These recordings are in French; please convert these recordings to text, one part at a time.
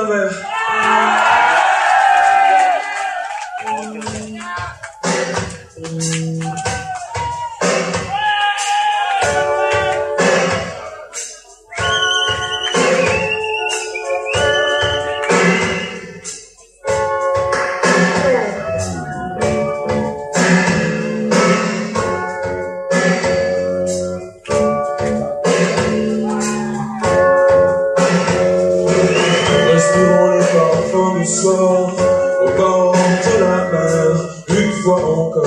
somewhere. Yeah. Respirons les parfums du soir au bord de la mer, une fois encore.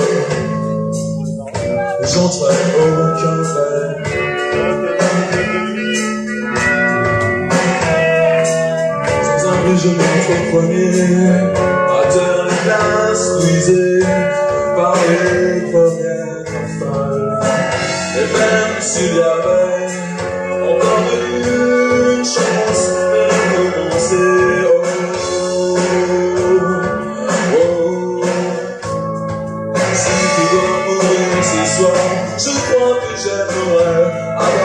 J'entrais aucun verre. Sans un bruit, je à terre les glaces brisées par les premières rafales. Et même s'il y avait je crois que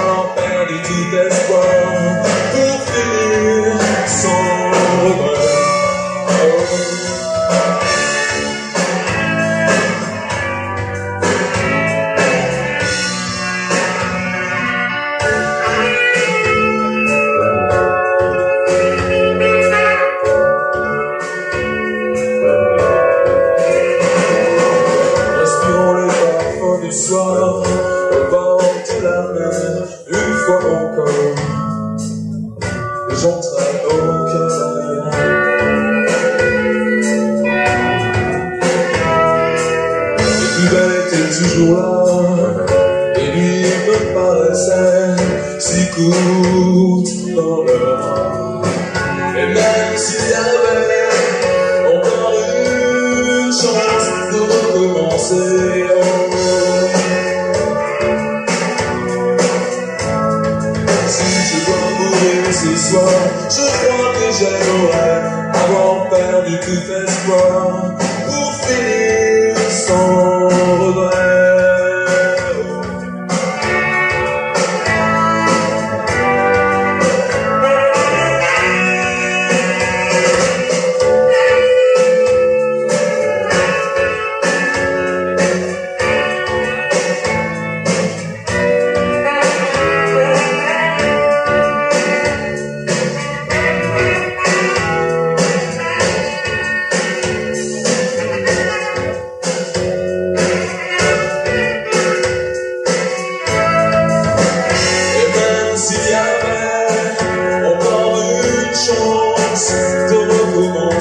et lui me paraissait si courte dans leur Et même s'il y avait encore une chance de recommencer. Si je dois mourir ce soir, je crois que j'aimerais avoir perdu tout espoir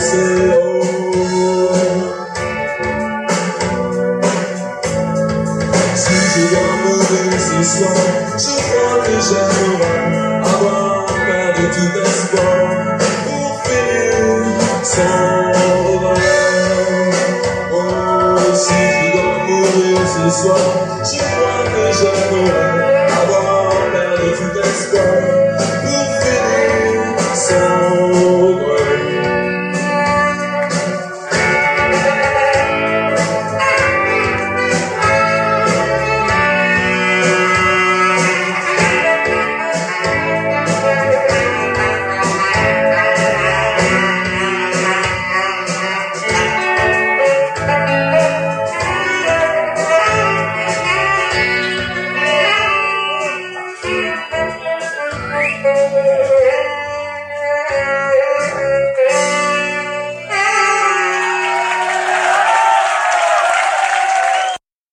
Oh. Si je dois mourir ce soir, je crois que j'aimerais avoir perdu tout espoir pour faire son roi. Oh, si je dois mourir ce soir, je crois que j'aimerais avoir perdu tout espoir.